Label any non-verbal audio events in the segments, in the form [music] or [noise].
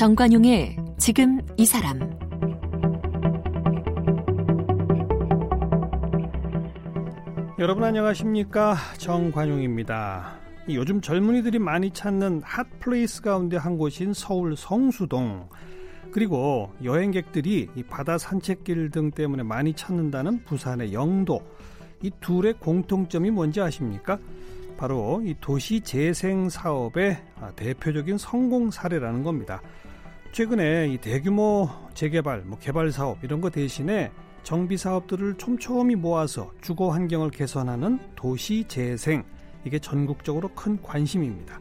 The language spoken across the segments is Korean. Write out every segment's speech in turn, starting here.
정관용의 지금 이 사람 여러분 안녕하십니까 정관용입니다. 요즘 젊은이들이 많이 찾는 핫플레이스 가운데 한 곳인 서울 성수동 그리고 여행객들이 이 바다 산책길 등 때문에 많이 찾는다는 부산의 영도 이 둘의 공통점이 뭔지 아십니까? 바로 이 도시 재생 사업의 아, 대표적인 성공 사례라는 겁니다. 최근에 이 대규모 재개발, 뭐 개발 사업 이런 거 대신에 정비 사업들을 촘촘히 모아서 주거 환경을 개선하는 도시 재생 이게 전국적으로 큰 관심입니다.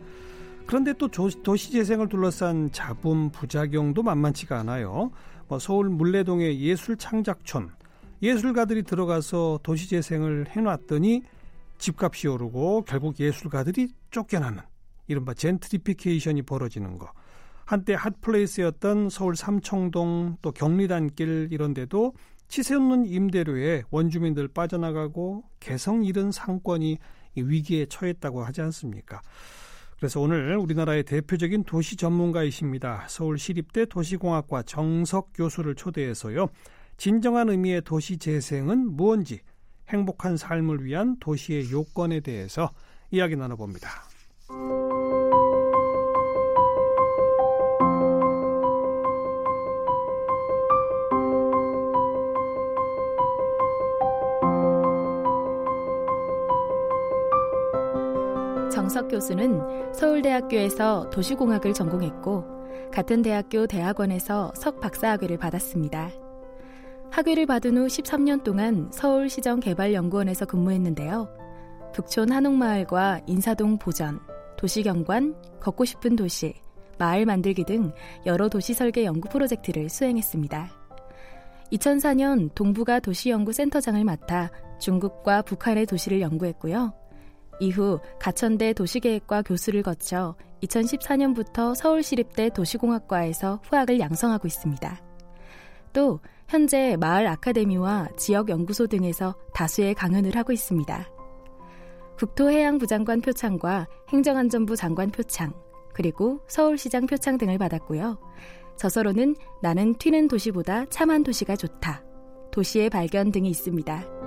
그런데 또 도시 재생을 둘러싼 잡음 부작용도 만만치가 않아요. 뭐 서울 물레동의 예술 창작촌 예술가들이 들어가서 도시 재생을 해놨더니 집값이 오르고 결국 예술가들이 쫓겨나는 이른바 젠트리피케이션이 벌어지는 거. 한때 핫플레이스였던 서울 삼청동 또 경리단길 이런 데도 치세 없는 임대료에 원주민들 빠져나가고 개성 잃은 상권이 위기에 처했다고 하지 않습니까? 그래서 오늘 우리나라의 대표적인 도시 전문가이십니다. 서울시립대 도시공학과 정석 교수를 초대해서요. 진정한 의미의 도시 재생은 무언지 행복한 삶을 위한 도시의 요건에 대해서 이야기 나눠봅니다. 정석 교수는 서울대학교에서 도시공학을 전공했고 같은 대학교 대학원에서 석 박사학위를 받았습니다. 학위를 받은 후 13년 동안 서울시정개발연구원에서 근무했는데요. 북촌 한옥마을과 인사동 보전, 도시경관, 걷고 싶은 도시, 마을 만들기 등 여러 도시 설계 연구 프로젝트를 수행했습니다. 2004년 동부가 도시연구센터장을 맡아 중국과 북한의 도시를 연구했고요. 이후 가천대 도시계획과 교수를 거쳐 2014년부터 서울시립대 도시공학과에서 후학을 양성하고 있습니다. 또 현재 마을 아카데미와 지역 연구소 등에서 다수의 강연을 하고 있습니다. 국토해양부 장관 표창과 행정안전부 장관 표창, 그리고 서울시장 표창 등을 받았고요. 저서로는 나는 튀는 도시보다 참한 도시가 좋다. 도시의 발견 등이 있습니다.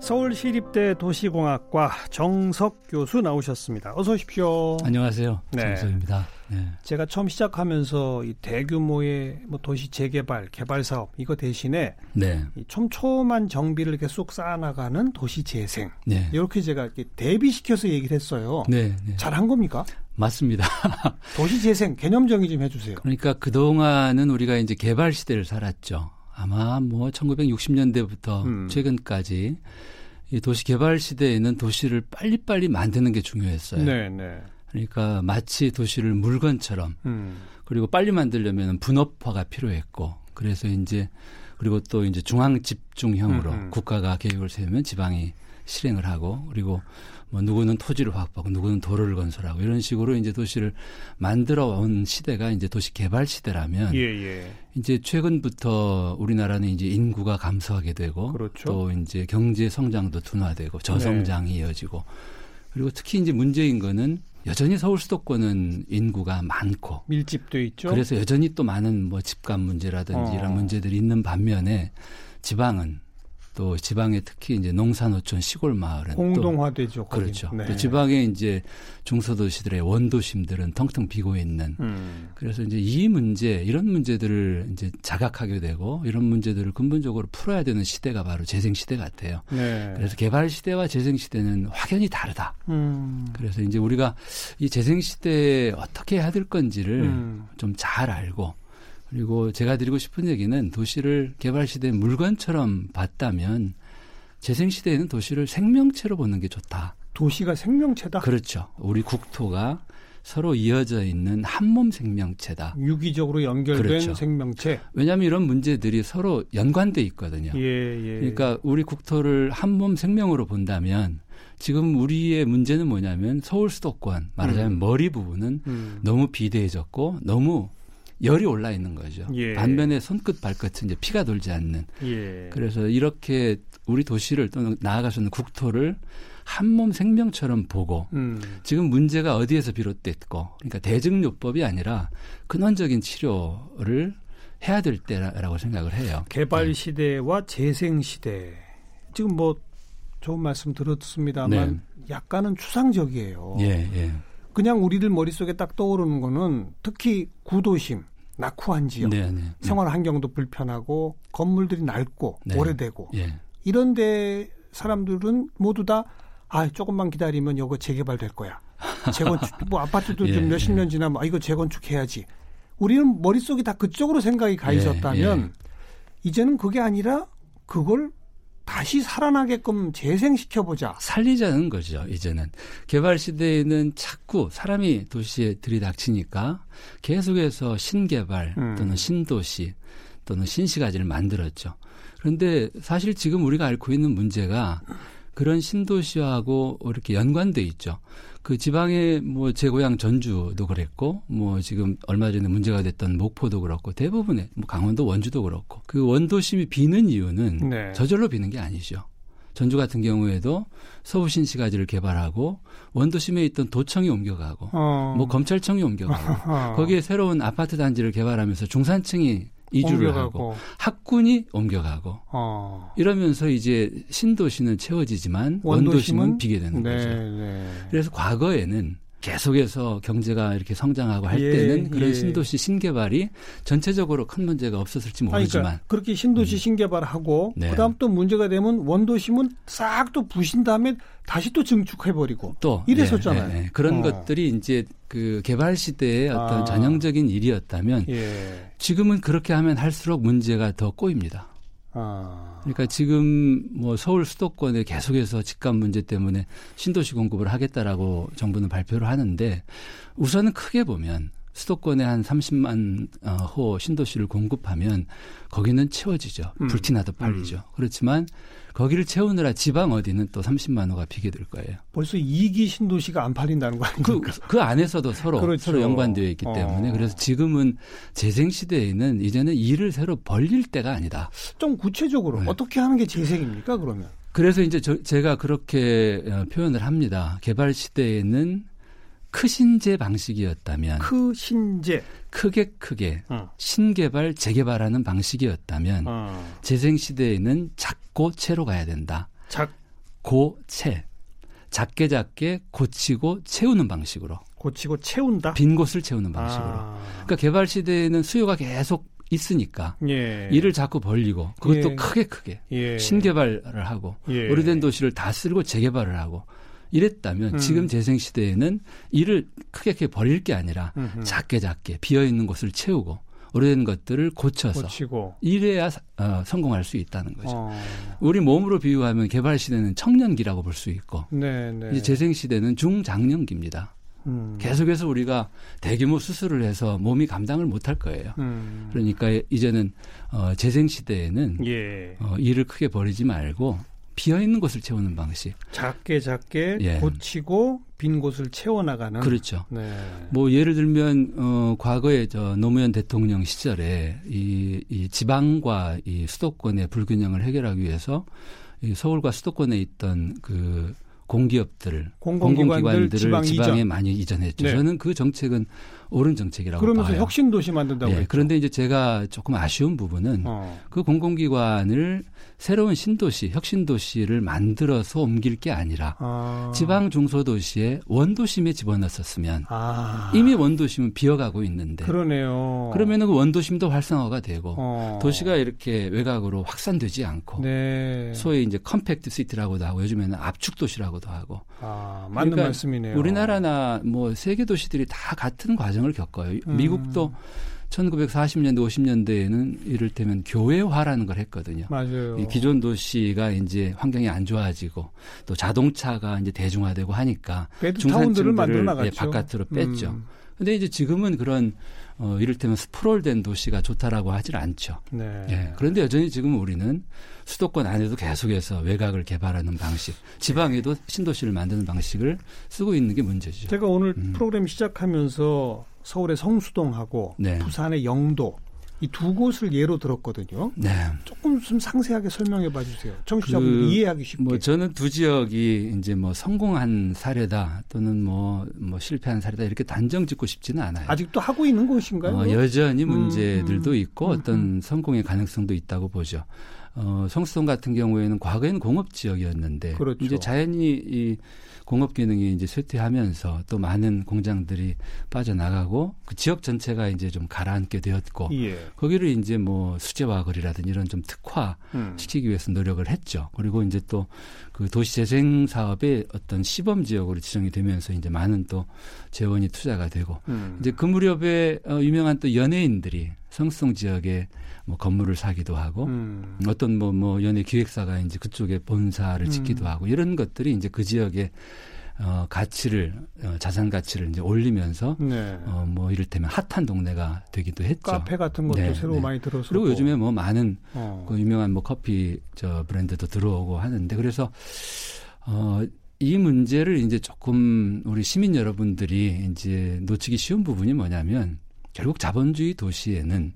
서울시립대 도시공학과 정석 교수 나오셨습니다. 어서 오십시오. 안녕하세요. 네. 정석입니다. 네. 제가 처음 시작하면서 이 대규모의 뭐 도시 재개발, 개발 사업 이거 대신에 네. 이 촘촘한 정비를 이렇게 쑥 쌓아나가는 도시 재생 네. 이렇게 제가 이렇게 대비시켜서 얘기를 했어요. 네, 네. 잘한 겁니까? 맞습니다. [laughs] 도시 재생 개념 정의 좀 해주세요. 그러니까 그 동안은 우리가 이제 개발 시대를 살았죠. 아마 뭐 1960년대부터 음. 최근까지 이 도시 개발 시대에는 도시를 빨리빨리 만드는 게 중요했어요. 네, 네. 그러니까 마치 도시를 물건처럼 음. 그리고 빨리 만들려면 분업화가 필요했고 그래서 이제 그리고 또 이제 중앙 집중형으로 음음. 국가가 계획을 세우면 지방이 실행을 하고 그리고 뭐 누구는 토지를 확보하고 누구는 도로를 건설하고 이런 식으로 이제 도시를 만들어 온 시대가 이제 도시 개발 시대라면 예, 예. 이제 최근부터 우리나라는 이제 인구가 감소하게 되고 그렇죠. 또 이제 경제 성장도 둔화되고 저성장이 네. 이어지고 그리고 특히 이제 문제인 거는 여전히 서울 수도권은 인구가 많고 밀집돼 있죠. 그래서 여전히 또 많은 뭐 집값 문제라든지 어. 이런 문제들이 있는 반면에 지방은 또 지방에 특히 이제 농산어촌 시골 마을은 공동화되죠. 또 그렇죠. 네. 또 지방에 이제 중소도시들의 원도심들은 텅텅 비고 있는. 음. 그래서 이제 이 문제 이런 문제들을 이제 자각하게 되고 이런 문제들을 근본적으로 풀어야 되는 시대가 바로 재생 시대 같아요. 네. 그래서 개발 시대와 재생 시대는 확연히 다르다. 음. 그래서 이제 우리가 이 재생 시대에 어떻게 해야 될 건지를 음. 좀잘 알고 그리고 제가 드리고 싶은 얘기는 도시를 개발 시대 물건처럼 봤다면 재생 시대에는 도시를 생명체로 보는 게 좋다. 도시가 생명체다. 그렇죠. 우리 국토가 서로 이어져 있는 한 몸 생명체다. 유기적으로 연결된 그렇죠. 생명체. 왜냐하면 이런 문제들이 서로 연관돼 있거든요. 예, 예. 그러니까 우리 국토를 한 몸 생명으로 본다면 지금 우리의 문제는 뭐냐면 서울 수도권 말하자면 음. 머리 부분은 음. 너무 비대해졌고 너무 열이 올라 있는 거죠. 예. 반면에 손끝 발끝은 이제 피가 돌지 않는. 예. 그래서 이렇게 우리 도시를 또는 나아가서는 국토를 한몸 생명처럼 보고 음. 지금 문제가 어디에서 비롯됐고 그러니까 대증요법이 아니라 근원적인 치료를 해야 될 때라고 생각을 해요. 개발 네. 시대와 재생 시대 지금 뭐 좋은 말씀 들었습니다만 네. 약간은 추상적이에요. 예, 예. 그냥 우리들 머릿속에 딱 떠오르는 거는 특히 구도심, 낙후한 지역, 네, 네, 네. 생활 환경도 불편하고 건물들이 낡고 네. 오래되고 예. 이런데 사람들은 모두 다 아, 조금만 기다리면 이거 재개발될 거야. 재건축 뭐 아파트도 [laughs] 예, 좀 몇십 년 지나면 아, 이거 재건축해야지. 우리는 머릿속이 다 그쪽으로 생각이 가 예, 있었다면 예, 이제는 그게 아니라 그걸 다시 살아나게끔 재생시켜보자. 살리자는 거죠, 이제는. 개발 시대에는 자꾸 사람이 도시에 들이닥치니까 계속해서 신개발 음. 또는 신도시 또는 신시가지를 만들었죠. 그런데 사실 지금 우리가 앓고 있는 문제가 그런 신도시하고 이렇게 연관돼 있죠. 그 지방의 뭐 제 고향 전주도 그랬고 뭐 지금 얼마 전에 문제가 됐던 목포도 그렇고 대부분의 뭐 강원도 원주도 그렇고 그 원도심이 비는 이유는 네. 저절로 비는 게 아니죠. 전주 같은 경우에도 서부신시가지를 개발하고 원도심에 있던 도청이 옮겨가고 어. 뭐 검찰청이 옮겨가고 [laughs] 어. 거기에 새로운 아파트 단지를 개발하면서 중산층이 이주를 옮겨가고. 하고 학군이 옮겨가고 어. 이러면서 이제 신도시는 채워지지만 원도심은, 원도심은 비게 되는 네, 거죠. 네. 그래서 과거에는 계속해서 경제가 이렇게 성장하고 할 예, 때는 그런 예. 신도시 신개발이 전체적으로 큰 문제가 없었을지 모르지만 그러니까 그렇게 신도시 음. 신개발하고 네. 그다음 또 문제가 되면 원도심은 싹 또 부신 다음에 다시 또 증축해 버리고 또 이랬었잖아요. 네, 네, 그런 어. 것들이 이제 그 개발 시대의 어떤 아. 전형적인 일이었다면 예. 지금은 그렇게 하면 할수록 문제가 더 꼬입니다. 아. 그러니까 지금 뭐 서울 수도권에 계속해서 집값 문제 때문에 신도시 공급을 하겠다라고 정부는 발표를 하는데 우선은 크게 보면 수도권에 한 30만 어, 호 신도시를 공급하면 거기는 채워지죠. 음. 불티나도 팔리죠. 음. 그렇지만 거기를 채우느라 지방 어디는 또 30만 호가 비게 될 거예요. 벌써 2기 신도시가 안 팔린다는 거 아닙니까? 그, 그 안에서도 서로 그렇죠. 서로 연관되어 있기 때문에 어. 그래서 지금은 재생 시대에는 이제는 일을 새로 벌릴 때가 아니다. 좀 구체적으로 네. 어떻게 하는 게 재생입니까? 그러면? 그래서 이제 저, 제가 그렇게 어, 표현을 합니다. 개발 시대에는 크신제 방식이었다면 크신제 크게 크게 어. 신개발 재개발하는 방식이었다면 어. 재생 시대에는 작고 채로 가야 된다. 작고 채 작게 작게 고치고 채우는 방식으로 고치고 채운다. 빈 곳을 채우는 방식으로. 아. 그러니까 개발 시대에는 수요가 계속 있으니까 예. 일을 자꾸 벌리고 그것도 예. 크게 크게 예. 신개발을 하고 예. 오래된 도시를 다 쓸고 재개발을 하고 이랬다면 음. 지금 재생 시대에는 일을 크게 크게 벌릴 게 아니라 음흠. 작게 작게 비어 있는 곳을 채우고 오래된 것들을 고쳐서 고치고. 이래야 어, 성공할 수 있다는 거죠. 어. 우리 몸으로 비유하면 개발 시대는 청년기라고 볼 수 있고 네, 네. 이제 재생 시대는 중장년기입니다. 음. 계속해서 우리가 대규모 수술을 해서 몸이 감당을 못할 거예요. 음. 그러니까 이제는 어, 재생 시대에는 예. 어, 일을 크게 벌이지 말고 비어 있는 곳을 채우는 방식. 작게 작게 예. 고치고 빈 곳을 채워 나가는. 그렇죠. 네. 뭐 예를 들면 어 과거에 저 노무현 대통령 시절에 이, 이 지방과 이 수도권의 불균형을 해결하기 위해서 이 서울과 수도권에 있던 그 공기업들, 공공기관들 을 지방 지방 에 이전. 많이 이전했죠. 네. 저는 그 정책은 옳은 정책이라고 그러면서 봐요. 혁신 도시 만든다고 네, 그런데 이제 제가 조금 아쉬운 부분은 어. 그 공공기관을 새로운 신도시, 혁신 도시를 만들어서 옮길 게 아니라 아. 지방 중소도시에 원도심에 집어넣었으면 아. 이미 원도심은 비어가고 있는데 그러네요. 그러면은 그 원도심도 활성화가 되고 어. 도시가 이렇게 외곽으로 확산되지 않고 네. 소위 이제 compact city라고도 하고 요즘에는 압축 도시라고 도 하고 아, 맞는 그러니까 말씀이네요. 우리나라나 뭐 세계 도시들이 다 같은 과정을 겪어요. 음. 미국도 1940년대 50년대에는 이를테면 교회화라는 걸 했거든요. 맞아요. 이 기존 도시가 이제 환경이 안 좋아지고 또 자동차가 이제 대중화되고 하니까 중산층들을 예, 바깥으로 뺐죠. 음. 근데 이제 지금은 그런 어 이를테면 스프롤된 도시가 좋다라고 하질 않죠. 네. 예. 그런데 여전히 지금 우리는 수도권 안에도 계속해서 외곽을 개발하는 방식, 지방에도 신도시를 만드는 방식을 쓰고 있는 게 문제죠. 제가 오늘 음. 프로그램 시작하면서 서울의 성수동하고 네. 부산의 영도 이 두 곳을 예로 들었거든요. 네. 조금 좀 상세하게 설명해 봐 주세요. 청취자분들 그, 이해하기 쉽게. 뭐 저는 두 지역이 이제 뭐 성공한 사례다 또는 뭐, 뭐 실패한 사례다 이렇게 단정 짓고 싶지는 않아요. 아직도 하고 있는 곳인가요? 어, 여전히 음, 문제들도 음, 있고 음, 어떤 음. 성공의 가능성도 있다고 보죠. 어, 성수동 같은 경우에는 과거에는 공업 지역이었는데 그렇죠. 이제 자연히 이 공업 기능이 이제 쇠퇴하면서 또 많은 공장들이 빠져나가고 그 지역 전체가 이제 좀 가라앉게 되었고 예. 거기를 이제 뭐 수제화 거리라든지 이런 좀 특화 음. 시키기 위해서 노력을 했죠. 그리고 이제 또 그 도시 재생 사업의 어떤 시범 지역으로 지정이 되면서 이제 많은 또 재원이 투자가 되고 음. 이제 그 무렵에 어, 유명한 또 연예인들이 성수동 지역에 뭐 건물을 사기도 하고 음. 어떤 뭐뭐 뭐 연예 기획사가 이제 그쪽에 본사를 음. 짓기도 하고 이런 것들이 이제 그 지역에 어, 가치를 어, 자산 가치를 이제 올리면서 네. 어, 뭐 이를테면 핫한 동네가 되기도 했죠. 카페 같은 것도 네, 새로 네. 많이 들어서 그리고 요즘에 뭐 많은 어. 그 유명한 뭐 커피 저 브랜드도 들어오고 하는데 그래서 어, 이 문제를 이제 조금 우리 시민 여러분들이 이제 놓치기 쉬운 부분이 뭐냐면 결국 자본주의 도시에는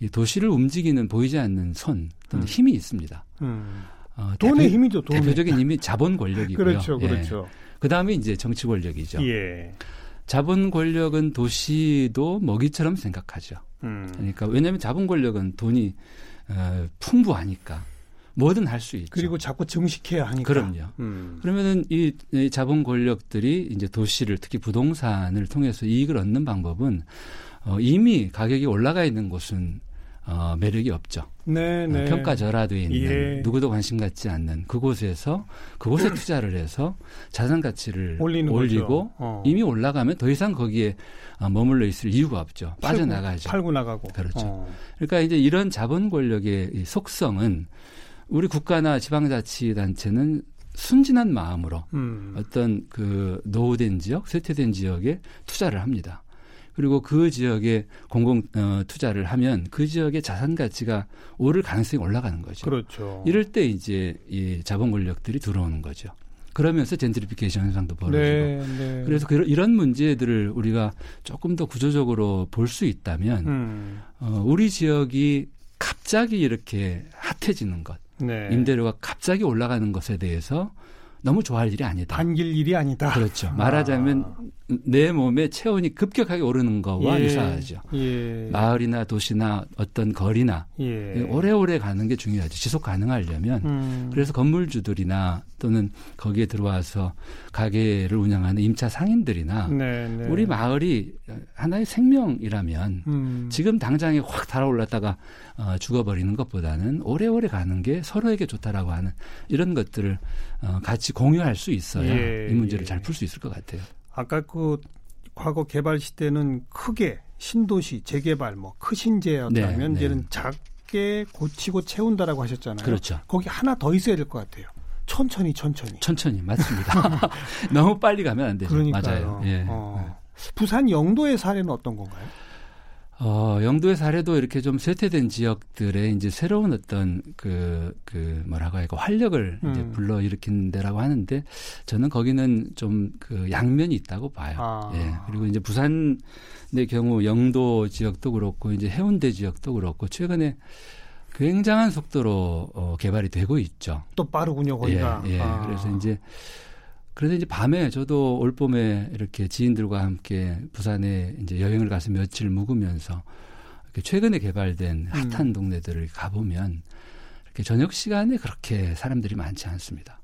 이 도시를 움직이는 보이지 않는 손 또는 음. 힘이 있습니다. 음. 어, 돈의 대표, 힘이죠. 돈의. 대표적인 힘이 자본 권력이고요. 그렇죠, 예. 그렇죠. 예. 그 다음에 이제 정치 권력이죠. 예. 자본 권력은 도시도 먹이처럼 생각하죠. 음. 그러니까 왜냐하면 자본 권력은 돈이 어, 풍부하니까 뭐든 할 수 있죠. 그리고 자꾸 증식해야 하니까. 그럼요. 음. 그러면은 이, 이 자본 권력들이 이제 도시를 특히 부동산을 통해서 이익을 얻는 방법은 어, 이미 가격이 올라가 있는 곳은 어, 매력이 없죠. 네, 어, 네. 평가 절하돼 있는 예. 누구도 관심 갖지 않는 그곳에서 그곳에 음. [clears throat] 투자를 해서 자산 가치를 올리고 어. 이미 올라가면 더 이상 거기에 어, 머물러 있을 이유가 없죠. 빠져나가죠. 팔고 나가고. 그렇죠. 어. 그러니까 이제 이런 자본 권력의 속성은 우리 국가나 지방자치단체는 순진한 마음으로 음. 어떤 그 노후된 지역, 쇠퇴된 지역에 투자를 합니다. 그리고 그 지역에 공공 어, 투자를 하면 그 지역의 자산 가치가 오를 가능성이 올라가는 거죠. 그렇죠. 이럴 때 이제 이 자본 권력들이 들어오는 거죠. 그러면서 젠트리피케이션 현상도 벌어지고 네, 네. 그래서 그, 이런 문제들을 우리가 조금 더 구조적으로 볼 수 있다면 음. 어, 우리 지역이 갑자기 이렇게 핫해지는 것, 네. 임대료가 갑자기 올라가는 것에 대해서 너무 좋아할 일이 아니다. 반길 일이 아니다. 그렇죠. 말하자면 아. 내 몸의 체온이 급격하게 오르는 거와 예. 유사하죠. 예. 마을이나 도시나 어떤 거리나 예. 오래오래 가는 게 중요하죠. 지속 가능하려면. 음. 그래서 건물주들이나 또는 거기에 들어와서 가게를 운영하는 임차 상인들이나 네, 네. 우리 마을이 하나의 생명이라면 음. 지금 당장에 확 달아올랐다가 어, 죽어버리는 것보다는 오래오래 가는 게 서로에게 좋다라고 하는 이런 것들을 어, 같이 공유할 수 있어야 예, 이 문제를 예. 잘풀 수 있을 것 같아요. 아까 그 과거 개발 시대는 크게 신도시 재개발 뭐 크신제였다면 네, 네. 이제는 작게 고치고 채운다라고 하셨잖아요. 그렇죠. 거기 하나 더 있어야 될 것 같아요. 천천히 천천히. 천천히 맞습니다. [laughs] 너무 빨리 가면 안 되죠. 그러니까요. 맞아요. 예. 어. 부산 영도의 사례는 어떤 건가요? 어, 영도의 사례도 이렇게 좀 쇠퇴된 지역들에 이제 새로운 어떤 그, 그 뭐라고 할까 활력을 음. 이제 불러일으킨 데라고 하는데 저는 거기는 좀 그 양면이 있다고 봐요. 아. 예. 그리고 이제 부산의 경우 영도 지역도 그렇고 이제 해운대 지역도 그렇고 최근에 굉장한 속도로 어, 개발이 되고 있죠. 또 빠르군요, 거기가. 예, 예. 아. 그래서 이제 그래서 이제 밤에 저도 올 봄에 이렇게 지인들과 함께 부산에 이제 여행을 가서 며칠 묵으면서 이렇게 최근에 개발된 음. 핫한 음. 동네들을 가보면 이렇게 저녁 시간에 그렇게 사람들이 많지 않습니다.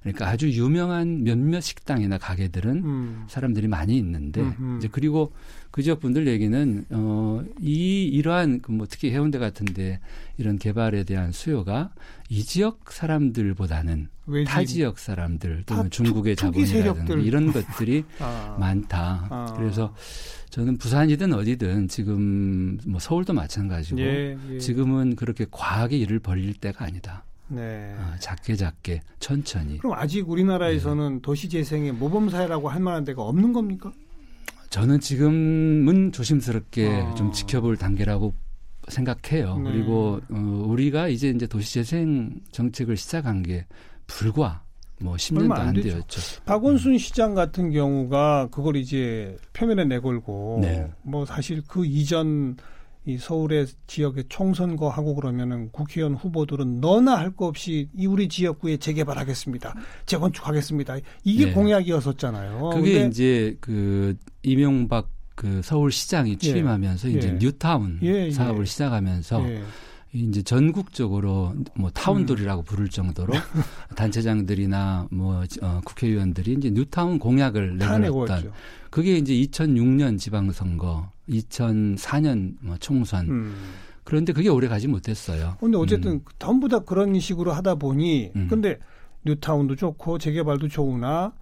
그러니까 아주 유명한 몇몇 식당이나 가게들은 음. 사람들이 많이 있는데 음흠. 이제 그리고 그 지역 분들 얘기는 어이 이러한 그뭐 특히 해운대 같은데 이런 개발에 대한 수요가 이 지역 사람들보다는 타 지역 사람들 또는 중국의 자본이라든가 이런 것들이 [laughs] 아. 많다. 아. 그래서 저는 부산이든 어디든 지금 뭐 서울도 마찬가지고 예, 예. 지금은 그렇게 과하게 일을 벌릴 때가 아니다. 네. 어, 작게 작게 천천히. 그럼 아직 우리나라에서는 네. 도시 재생의 모범 사회라고 할 만한 데가 없는 겁니까? 저는 지금은 조심스럽게 아. 좀 지켜볼 단계라고 생각해요. 네. 그리고 어, 우리가 이제 이제 도시 재생 정책을 시작한 게 불과 뭐 10년도 안, 안 되었죠. 박원순 음. 시장 같은 경우가 그걸 이제 표면에 내걸고 네. 뭐 사실 그 이전 이 서울의 지역에 총선거 하고 그러면은 국회의원 후보들은 너나 할 거 없이 이 우리 지역구에 재개발하겠습니다. 재건축하겠습니다. 이게 네. 공약이었었잖아요. 그게 이제 그 이명박 그 서울시장이 예. 취임하면서 예. 이제 예. 뉴타운 예. 사업을 시작하면서 예. 이제 전국적으로 뭐 타운돌이라고 음. 부를 정도로 [laughs] 단체장들이나 뭐 어, 국회의원들이 이제 뉴타운 공약을 내걸었던 그게 이제 2006년 지방선거, 2004년 뭐 총선. 음. 그런데 그게 오래 가지 못했어요. 근데 어쨌든 음. 전부 다 그런 식으로 하다 보니 음. 근데 뉴타운도 좋고 재개발도 좋으나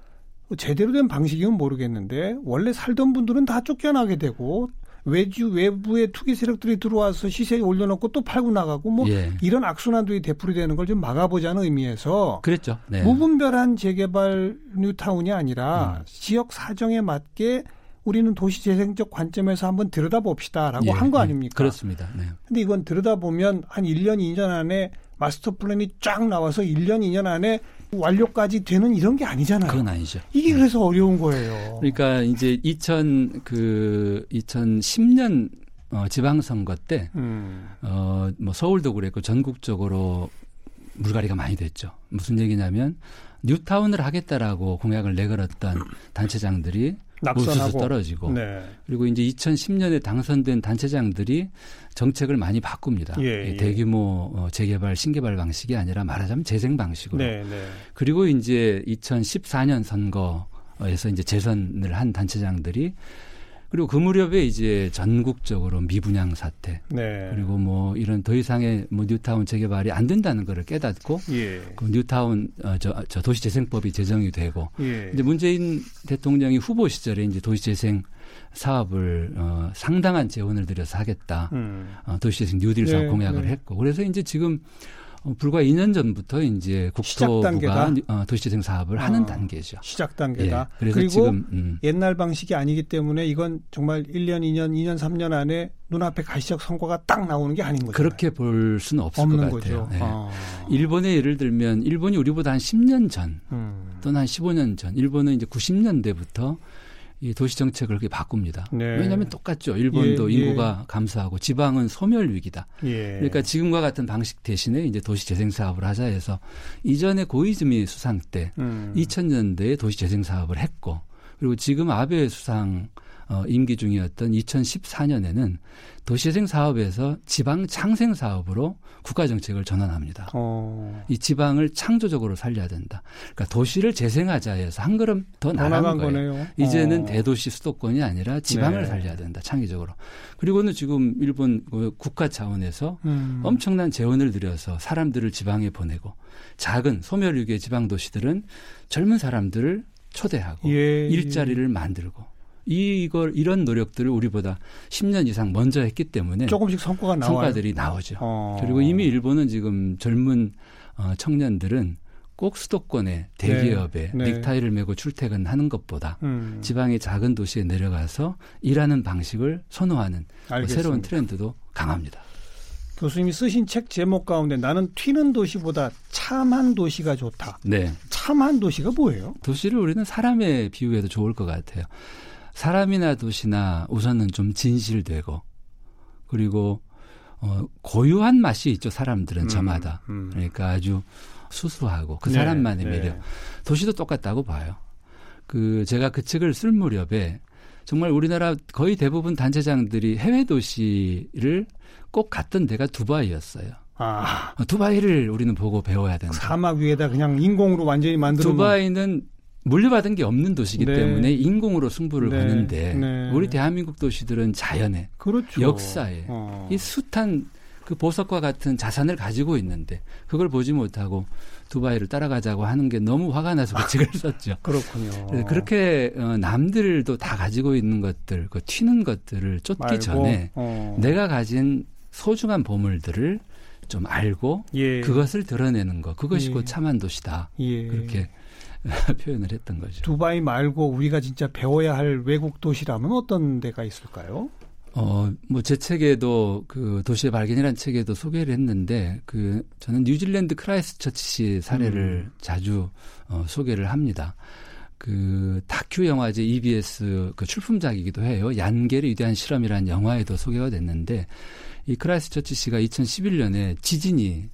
제대로 된 방식이면 모르겠는데 원래 살던 분들은 다 쫓겨나게 되고 외주 외부의 투기 세력들이 들어와서 시세에 올려놓고 또 팔고 나가고 뭐 예. 이런 악순환들이 되풀이되는 걸 좀 막아보자는 의미에서 그랬죠. 네. 무분별한 재개발 뉴타운이 아니라 음. 지역 사정에 맞게 우리는 도시 재생적 관점에서 한번 들여다봅시다라고 예. 한거 예. 아닙니까? 그렇습니다. 네. 근데 이건 들여다보면 한 1년, 2년 안에 마스터 플랜이 쫙 나와서 1년, 2년 안에 완료까지 되는 이런 게 아니잖아요. 그건 아니죠. 이게 네. 그래서 어려운 거예요. 그러니까 이제 2000 그 2010년 어, 지방선거 때, 음. 어, 뭐 서울도 그랬고 전국적으로 물갈이가 많이 됐죠. 무슨 얘기냐면 뉴타운을 하겠다라고 공약을 내걸었던 단체장들이 낙선하고 떨어지고 네. 그리고 이제 2010년에 당선된 단체장들이 정책을 많이 바꿉니다. 예, 예. 대규모 어, 재개발 신개발 방식이 아니라 말하자면 재생 방식으로. 네, 네. 그리고 이제 2014년 선거에서 이제 재선을 한 단체장들이 그리고 그 무렵에 이제 전국적으로 미분양 사태 네. 그리고 뭐 이런 더 이상의 뭐 뉴타운 재개발이 안 된다는 것을 깨닫고 예. 그 뉴타운 어, 저, 저 도시재생법이 제정이 되고 예. 이제 문재인 대통령이 후보 시절에 이제 도시재생 사업을 어, 상당한 재원을 들여서 하겠다 음. 어, 도시재생 뉴딜 사업 네, 공약을 네. 했고 그래서 이제 지금 어, 불과 2년 전부터 이제 국토부가 어, 도시재생 사업을 어, 하는 단계죠. 시작 단계다. 예, 그래서 그리고 지금 음. 옛날 방식이 아니기 때문에 이건 정말 1년, 2년, 2년, 3년 안에 눈앞에 가시적 성과가 딱 나오는 게 아닌 거죠. 그렇게 볼 수는 없을 것 같아요. 예. 아. 일본의 예를 들면 일본이 우리보다 한 10년 전 음. 또는 한 15년 전 일본은 이제 90년대부터 이 도시 정책을 그렇게 바꿉니다. 네. 왜냐하면 똑같죠. 일본도 예, 예. 인구가 예. 감소하고 지방은 소멸 위기다. 예. 그러니까 지금과 같은 방식 대신에 이제 도시 재생 사업을 하자 해서 이전에 고이즈미 수상 때 음. 2000년대에 도시 재생 사업을 했고 그리고 지금 아베 수상 어, 임기 중이었던 2014년에는 도시재생 사업에서 지방 창생 사업으로 국가 정책을 전환합니다. 어. 이 지방을 창조적으로 살려야 된다. 그러니까 도시를 재생하자 해서 한 걸음 더 나간 거예요. 거네요. 이제는 어. 대도시 수도권이 아니라 지방을 네. 살려야 된다. 창의적으로. 그리고는 지금 일본 그 국가 차원에서 음. 엄청난 재원을 들여서 사람들을 지방에 보내고 작은 소멸위기의 지방 도시들은 젊은 사람들을 초대하고 예. 일자리를 만들고 이걸 이런 노력들을 우리보다 10년 이상 먼저 했기 때문에 조금씩 성과가 나와요. 성과들이 나오죠. 어. 그리고 이미 일본은 지금 젊은 어, 청년들은 꼭 수도권의 대기업에 네, 네. 닉타이를 메고 출퇴근하는 것보다 음. 지방의 작은 도시에 내려가서 일하는 방식을 선호하는 뭐 새로운 트렌드도 강합니다. 교수님이 쓰신 책 제목 가운데 나는 튀는 도시보다 참한 도시가 좋다. 네. 참한 도시가 뭐예요? 도시를 우리는 사람에 비유해도 좋을 것 같아요. 사람이나 도시나 우선은 좀 진실되고 그리고 어, 고유한 맛이 있죠 사람들은 음, 저마다 음. 그러니까 아주 수수하고 그 네, 사람만의 네. 매력 도시도 똑같다고 봐요 그 제가 그 책을 쓸 무렵에 정말 우리나라 거의 대부분 단체장들이 해외 도시를 꼭 갔던 데가 두바이였어요. 아. 어, 두바이를 우리는 보고 배워야 된다. 사막 위에다 그냥 인공으로 완전히 만들어 두바이는 물려받은 게 없는 도시이기 네. 때문에 인공으로 승부를 네. 거는데 네. 우리 대한민국 도시들은 자연에 그렇죠. 역사에 어. 이 숱한 그 보석과 같은 자산을 가지고 있는데 그걸 보지 못하고 두바이를 따라가자고 하는 게 너무 화가 나서 그 책을 [laughs] 썼죠. 그렇군요. 그렇게 어, 남들도 다 가지고 있는 것들, 그 튀는 것들을 쫓기 말고, 전에 어. 내가 가진 소중한 보물들을 좀 알고 예. 그것을 드러내는 것, 그것이 예. 곧 참한 도시다. 예. 그렇게 [laughs] 표현을 했던 거죠. 두바이 말고 우리가 진짜 배워야 할 외국 도시라면 어떤 데가 있을까요? 어, 뭐 제 책에도 그 도시의 발견이라는 책에도 소개를 했는데 그 저는 뉴질랜드 크라이스트처치 사례를 음. 자주 어, 소개를 합니다. 그 다큐 영화제 EBS 그 출품작이기도 해요. 얀 겔의 위대한 실험이라는 영화에도 소개가 됐는데 이 크라이스트처치 시가 2011년에 지진이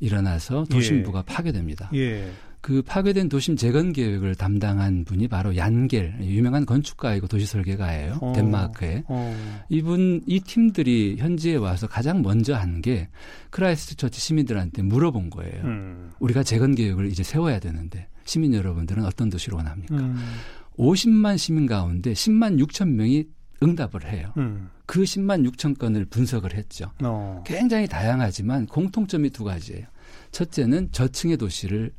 일어나서 도심부가 예. 파괴됩니다. 예. 그 파괴된 도심 재건 계획을 담당한 분이 바로 얀 겔 유명한 건축가이고 도시 설계가예요. 어. 덴마크에. 어. 이분 이 팀들이 현지에 와서 가장 먼저 한 게 크라이스트처치 시민들한테 물어본 거예요. 음. 우리가 재건 계획을 이제 세워야 되는데 시민 여러분들은 어떤 도시로 원합니까? 음. 50만 시민 가운데 10만 6천 명이 응답을 해요. 음. 그 10만 6천 건을 분석을 했죠. 어. 굉장히 다양하지만 공통점이 두 가지예요. 첫째는 저층의 도시를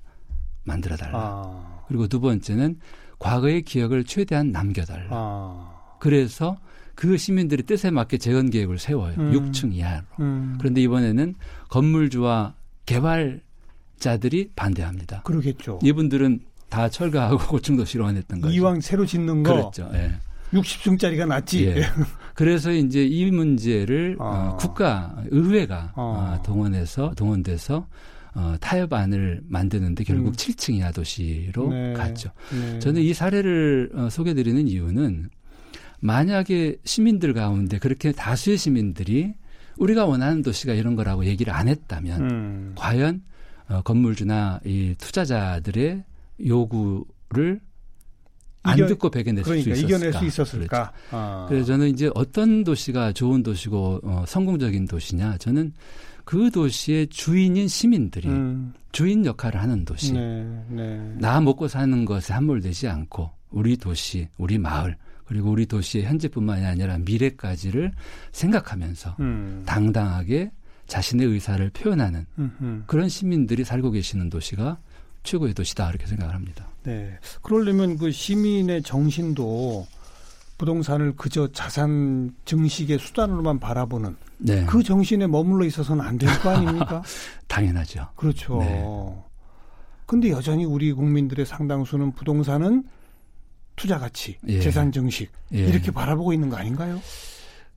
만들어 달라. 아. 그리고 두 번째는 과거의 기억을 최대한 남겨달라. 아. 그래서 그 시민들의 뜻에 맞게 재건 계획을 세워요. 음. 6층 이하로. 음. 그런데 이번에는 건물주와 개발자들이 반대합니다. 그러겠죠. 이분들은 다 철거하고 고층 도시로 원했던 거죠. 이왕 새로 짓는 거. 그렇죠. 예. 60층짜리가 낫지. 예. 그래서 이제 이 문제를 아. 어, 국가 의회가 아. 어, 동원해서 동원돼서 어, 타협안을 만드는데 결국 음. 7층 이하 도시로 네. 갔죠. 네. 저는 이 사례를 어, 소개드리는 이유는 만약에 시민들 가운데 그렇게 다수의 시민들이 우리가 원하는 도시가 이런 거라고 얘기를 안 했다면 음. 과연 어, 건물주나 이 투자자들의 요구를 안 이겨, 듣고 배겨낼 그러니까 수 있었을까? 이겨낼 수 있었을까? 그렇죠. 아. 그래서 저는 이제 어떤 도시가 좋은 도시고 어, 성공적인 도시냐? 저는 그 도시의 주인인 시민들이 음. 주인 역할을 하는 도시. 네, 네. 나 먹고 사는 것에 함몰되지 않고 우리 도시, 우리 마을 그리고 우리 도시의 현재뿐만이 아니라 미래까지를 생각하면서 음. 당당하게 자신의 의사를 표현하는 음흠. 그런 시민들이 살고 계시는 도시가 최고의 도시다 이렇게 생각을 합니다. 네. 그러려면 그 시민의 정신도 부동산을 그저 자산 증식의 수단으로만 바라보는 네. 그 정신에 머물러 있어서는 안 될 거 아닙니까? [laughs] 당연하죠. 그렇죠. 네. 근데 여전히 우리 국민들의 상당수는 부동산은 투자 가치, 예. 재산 증식 예. 이렇게 바라보고 있는 거 아닌가요?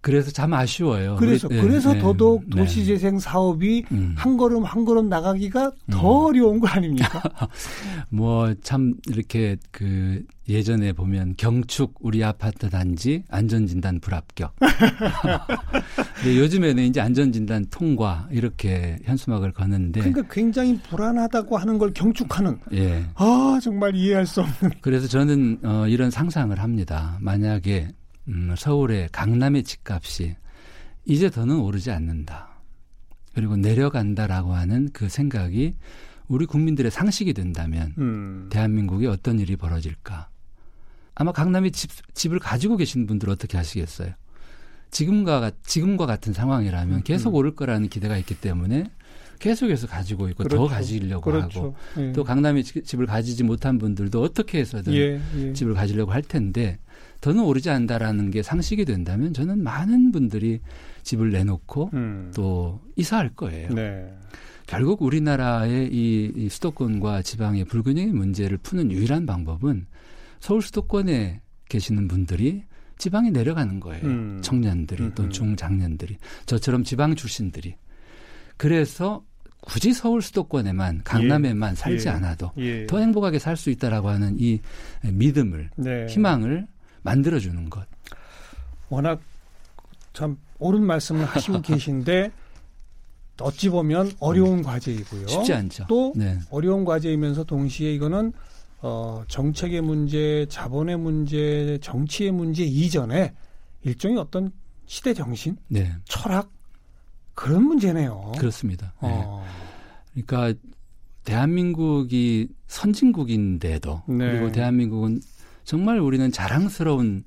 그래서 참 아쉬워요. 그래서 우리, 그래서 네, 더더욱 네. 도시재생 사업이 음. 한 걸음 한 걸음 나가기가 더 음. 어려운 거 아닙니까? [laughs] 뭐 참 이렇게 그 예전에 보면 경축 우리 아파트 단지 안전진단 불합격. [laughs] 근데 요즘에는 이제 안전진단 통과 이렇게 현수막을 거는데. 그러니까 굉장히 불안하다고 하는 걸 경축하는. 예. 아 정말 이해할 수 없는. 그래서 저는 어, 이런 상상을 합니다. 만약에 음, 서울의 강남의 집값이 이제 더는 오르지 않는다. 그리고 내려간다라고 하는 그 생각이 우리 국민들의 상식이 된다면 음. 대한민국에 어떤 일이 벌어질까? 아마 강남에 집, 집을 가지고 계신 분들 어떻게 하시겠어요? 지금과 지금과 같은 상황이라면 계속 음. 오를 거라는 기대가 있기 때문에 계속해서 가지고 있고 그렇죠. 더 가지려고 그렇죠. 하고 예. 또 강남에 집을 가지지 못한 분들도 어떻게 해서든 예, 예. 집을 가지려고 할 텐데 더는 오르지 않는다라는 게 상식이 된다면 저는 많은 분들이 집을 내놓고 음. 또 이사할 거예요. 네. 결국 우리나라의 이, 이 수도권과 지방의 불균형의 문제를 푸는 유일한 방법은 서울 수도권에 계시는 분들이 지방에 내려가는 거예요. 음. 청년들이 음, 또 음. 중장년들이 저처럼 지방 출신들이 그래서 굳이 서울 수도권에만 강남에만 예. 살지 예. 않아도 예. 더 행복하게 살 수 있다라고 하는 이 믿음을 네. 희망을 만들어주는 것. 워낙 참 옳은 말씀을 하시고 [laughs] 계신데 어찌 보면 어려운 음. 과제이고요. 쉽지 않죠. 또 네. 어려운 과제이면서 동시에 이거는 어, 정책의 문제, 자본의 문제, 정치의 문제 이전에 일종의 어떤 시대 정신, 네. 철학 그런 문제네요. 그렇습니다. 네. 어. 그러니까 대한민국이 선진국인데도 네. 그리고 대한민국은 정말 우리는 자랑스러운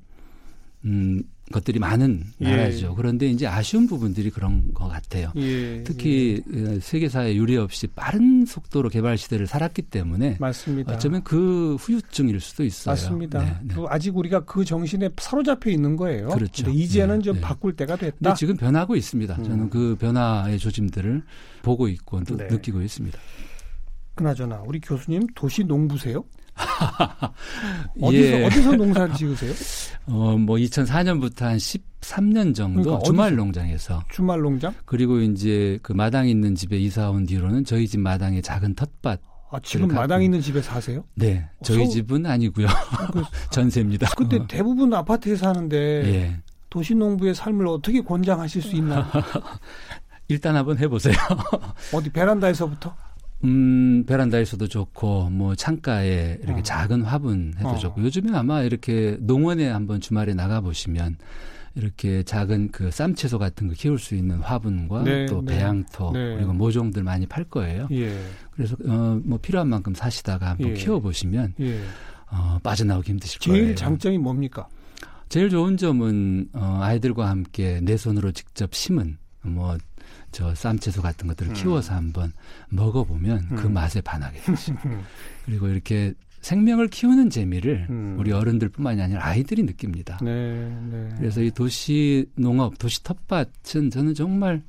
음, 것들이 많은 예. 나라죠. 그런데 이제 아쉬운 부분들이 그런 것 같아요. 예. 특히 예. 세계사에 유례 없이 빠른 속도로 개발 시대를 살았기 때문에 맞습니다. 어쩌면 그 후유증일 수도 있어요. 맞습니다. 네, 네. 아직 우리가 그 정신에 사로잡혀 있는 거예요. 그렇죠. 이제는 네, 좀 네. 바꿀 때가 됐다. 지금 변하고 있습니다. 음. 저는 그 변화의 조짐들을 보고 있고 네. 느끼고 있습니다. 그나저나 우리 교수님 도시 농부세요? [laughs] 어디서 예. 어디서 농사를 지으세요? [laughs] 어, 뭐 2004년부터 한 13년 정도 그러니까 주말 농장에서 주말 농장? 그리고 이제 그 마당 있는 집에 이사 온 뒤로는 저희 집 마당에 작은 텃밭 아, 지금 마당 있는 집에 사세요? 네. 저희 서 집은 아니고요. 그 [laughs] 전세입니다. 근데 어. 대부분 아파트에 사는데 예. 도시농부의 삶을 어떻게 권장하실 수 있나요? 일단 한번 해보세요. 어디 베란다에서부터? 음, 베란다에서도 좋고, 뭐, 창가에 이렇게 어. 작은 화분 해도 어. 좋고, 요즘에 아마 이렇게 농원에 한번 주말에 나가보시면, 이렇게 작은 그 쌈채소 같은 거 키울 수 있는 화분과 네, 또 네. 배양토 네. 그리고 모종들 많이 팔 거예요. 예. 그래서 어, 뭐 필요한 만큼 사시다가 한번 예. 키워 보시면 예. 어, 빠져나오기 힘드실 제일 거예요. 제일 장점이 뭡니까? 제일 좋은 점은 어, 아이들과 함께 내 손으로 직접 심은 뭐 저 쌈채소 같은 것들을 음. 키워서 한번 먹어보면 그 음. 그 맛에 반하게 되죠. [laughs] 그리고 이렇게 생명을 키우는 재미를 음. 우리 어른들뿐만이 아니라 아이들이 느낍니다. 네, 네. 그래서 이 도시 농업, 도시 텃밭은 저는 정말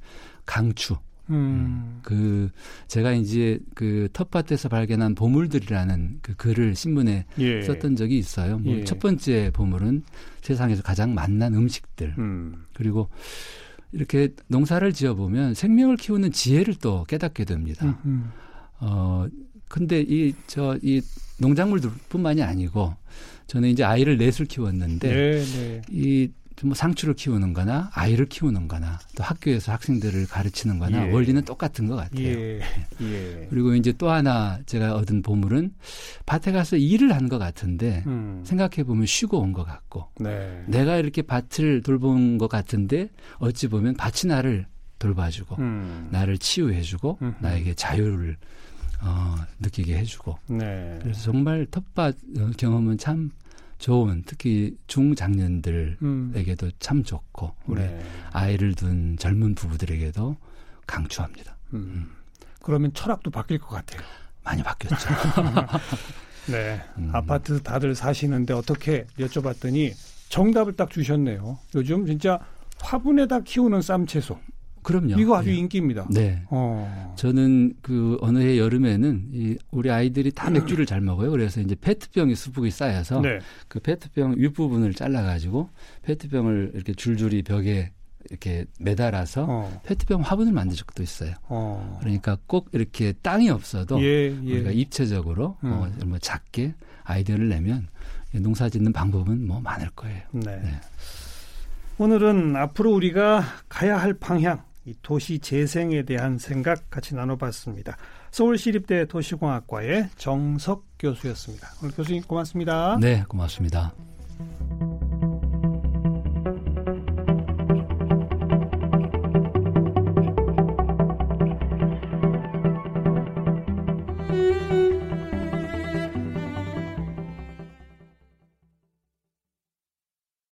강추. 음. 음. 그 제가 이제 그 텃밭에서 발견한 보물들이라는 그 글을 신문에 예. 썼던 적이 있어요. 뭐 예. 첫 번째 보물은 세상에서 가장 맛난 음식들. 음. 그리고 이렇게 농사를 지어 보면 생명을 키우는 지혜를 또 깨닫게 됩니다. 음, 어 근데 이 저이 농작물들뿐만이 아니고 저는 이제 아이를 넷을 키웠는데 네, 네. 이 뭐 상추를 키우는 거나 아이를 키우는 거나 또 학교에서 학생들을 가르치는 거나 예. 원리는 똑같은 것 같아요. 예. 예. 그리고 이제 또 하나 제가 얻은 보물은 밭에 가서 일을 한 것 같은데 음. 생각해 보면 쉬고 온 것 같고 네. 내가 이렇게 밭을 돌본 것 같은데 어찌 보면 밭이 나를 돌봐주고 음. 나를 치유해주고 음흠. 나에게 자유를 어, 느끼게 해주고. 네. 그래서 정말 텃밭 어, 경험은 참 좋은 특히 중장년들에게도 음. 참 좋고 우리 네. 아이를 둔 젊은 부부들에게도 강추합니다. 음. 음. 그러면 철학도 바뀔 것 같아요. 많이 바뀌었죠. [laughs] 네. 음. 아파트 다들 사시는데 어떻게 여쭤봤더니 정답을 딱 주셨네요. 요즘 진짜 화분에다 키우는 쌈채소. 그럼요. 이거 아주 네. 인기입니다. 네. 어. 저는 그 어느 해 여름에는 이 우리 아이들이 다 맥주를 잘 먹어요. 그래서 이제 페트병이 수북이 쌓여서 네. 그 페트병 윗부분을 잘라가지고 페트병을 이렇게 줄줄이 벽에 이렇게 매달아서 어. 페트병 화분을 만든 적도 있어요. 어. 그러니까 꼭 이렇게 땅이 없어도 예, 예. 우리가 입체적으로 음. 어, 뭐 작게 아이디어를 내면 농사 짓는 방법은 뭐 많을 거예요. 네. 네. 오늘은 앞으로 우리가 가야 할 방향 이 도시 재생에 대한 생각 같이 나눠봤습니다. 서울시립대 도시공학과의 정석 교수였습니다. 오늘 교수님 고맙습니다. 네, 고맙습니다.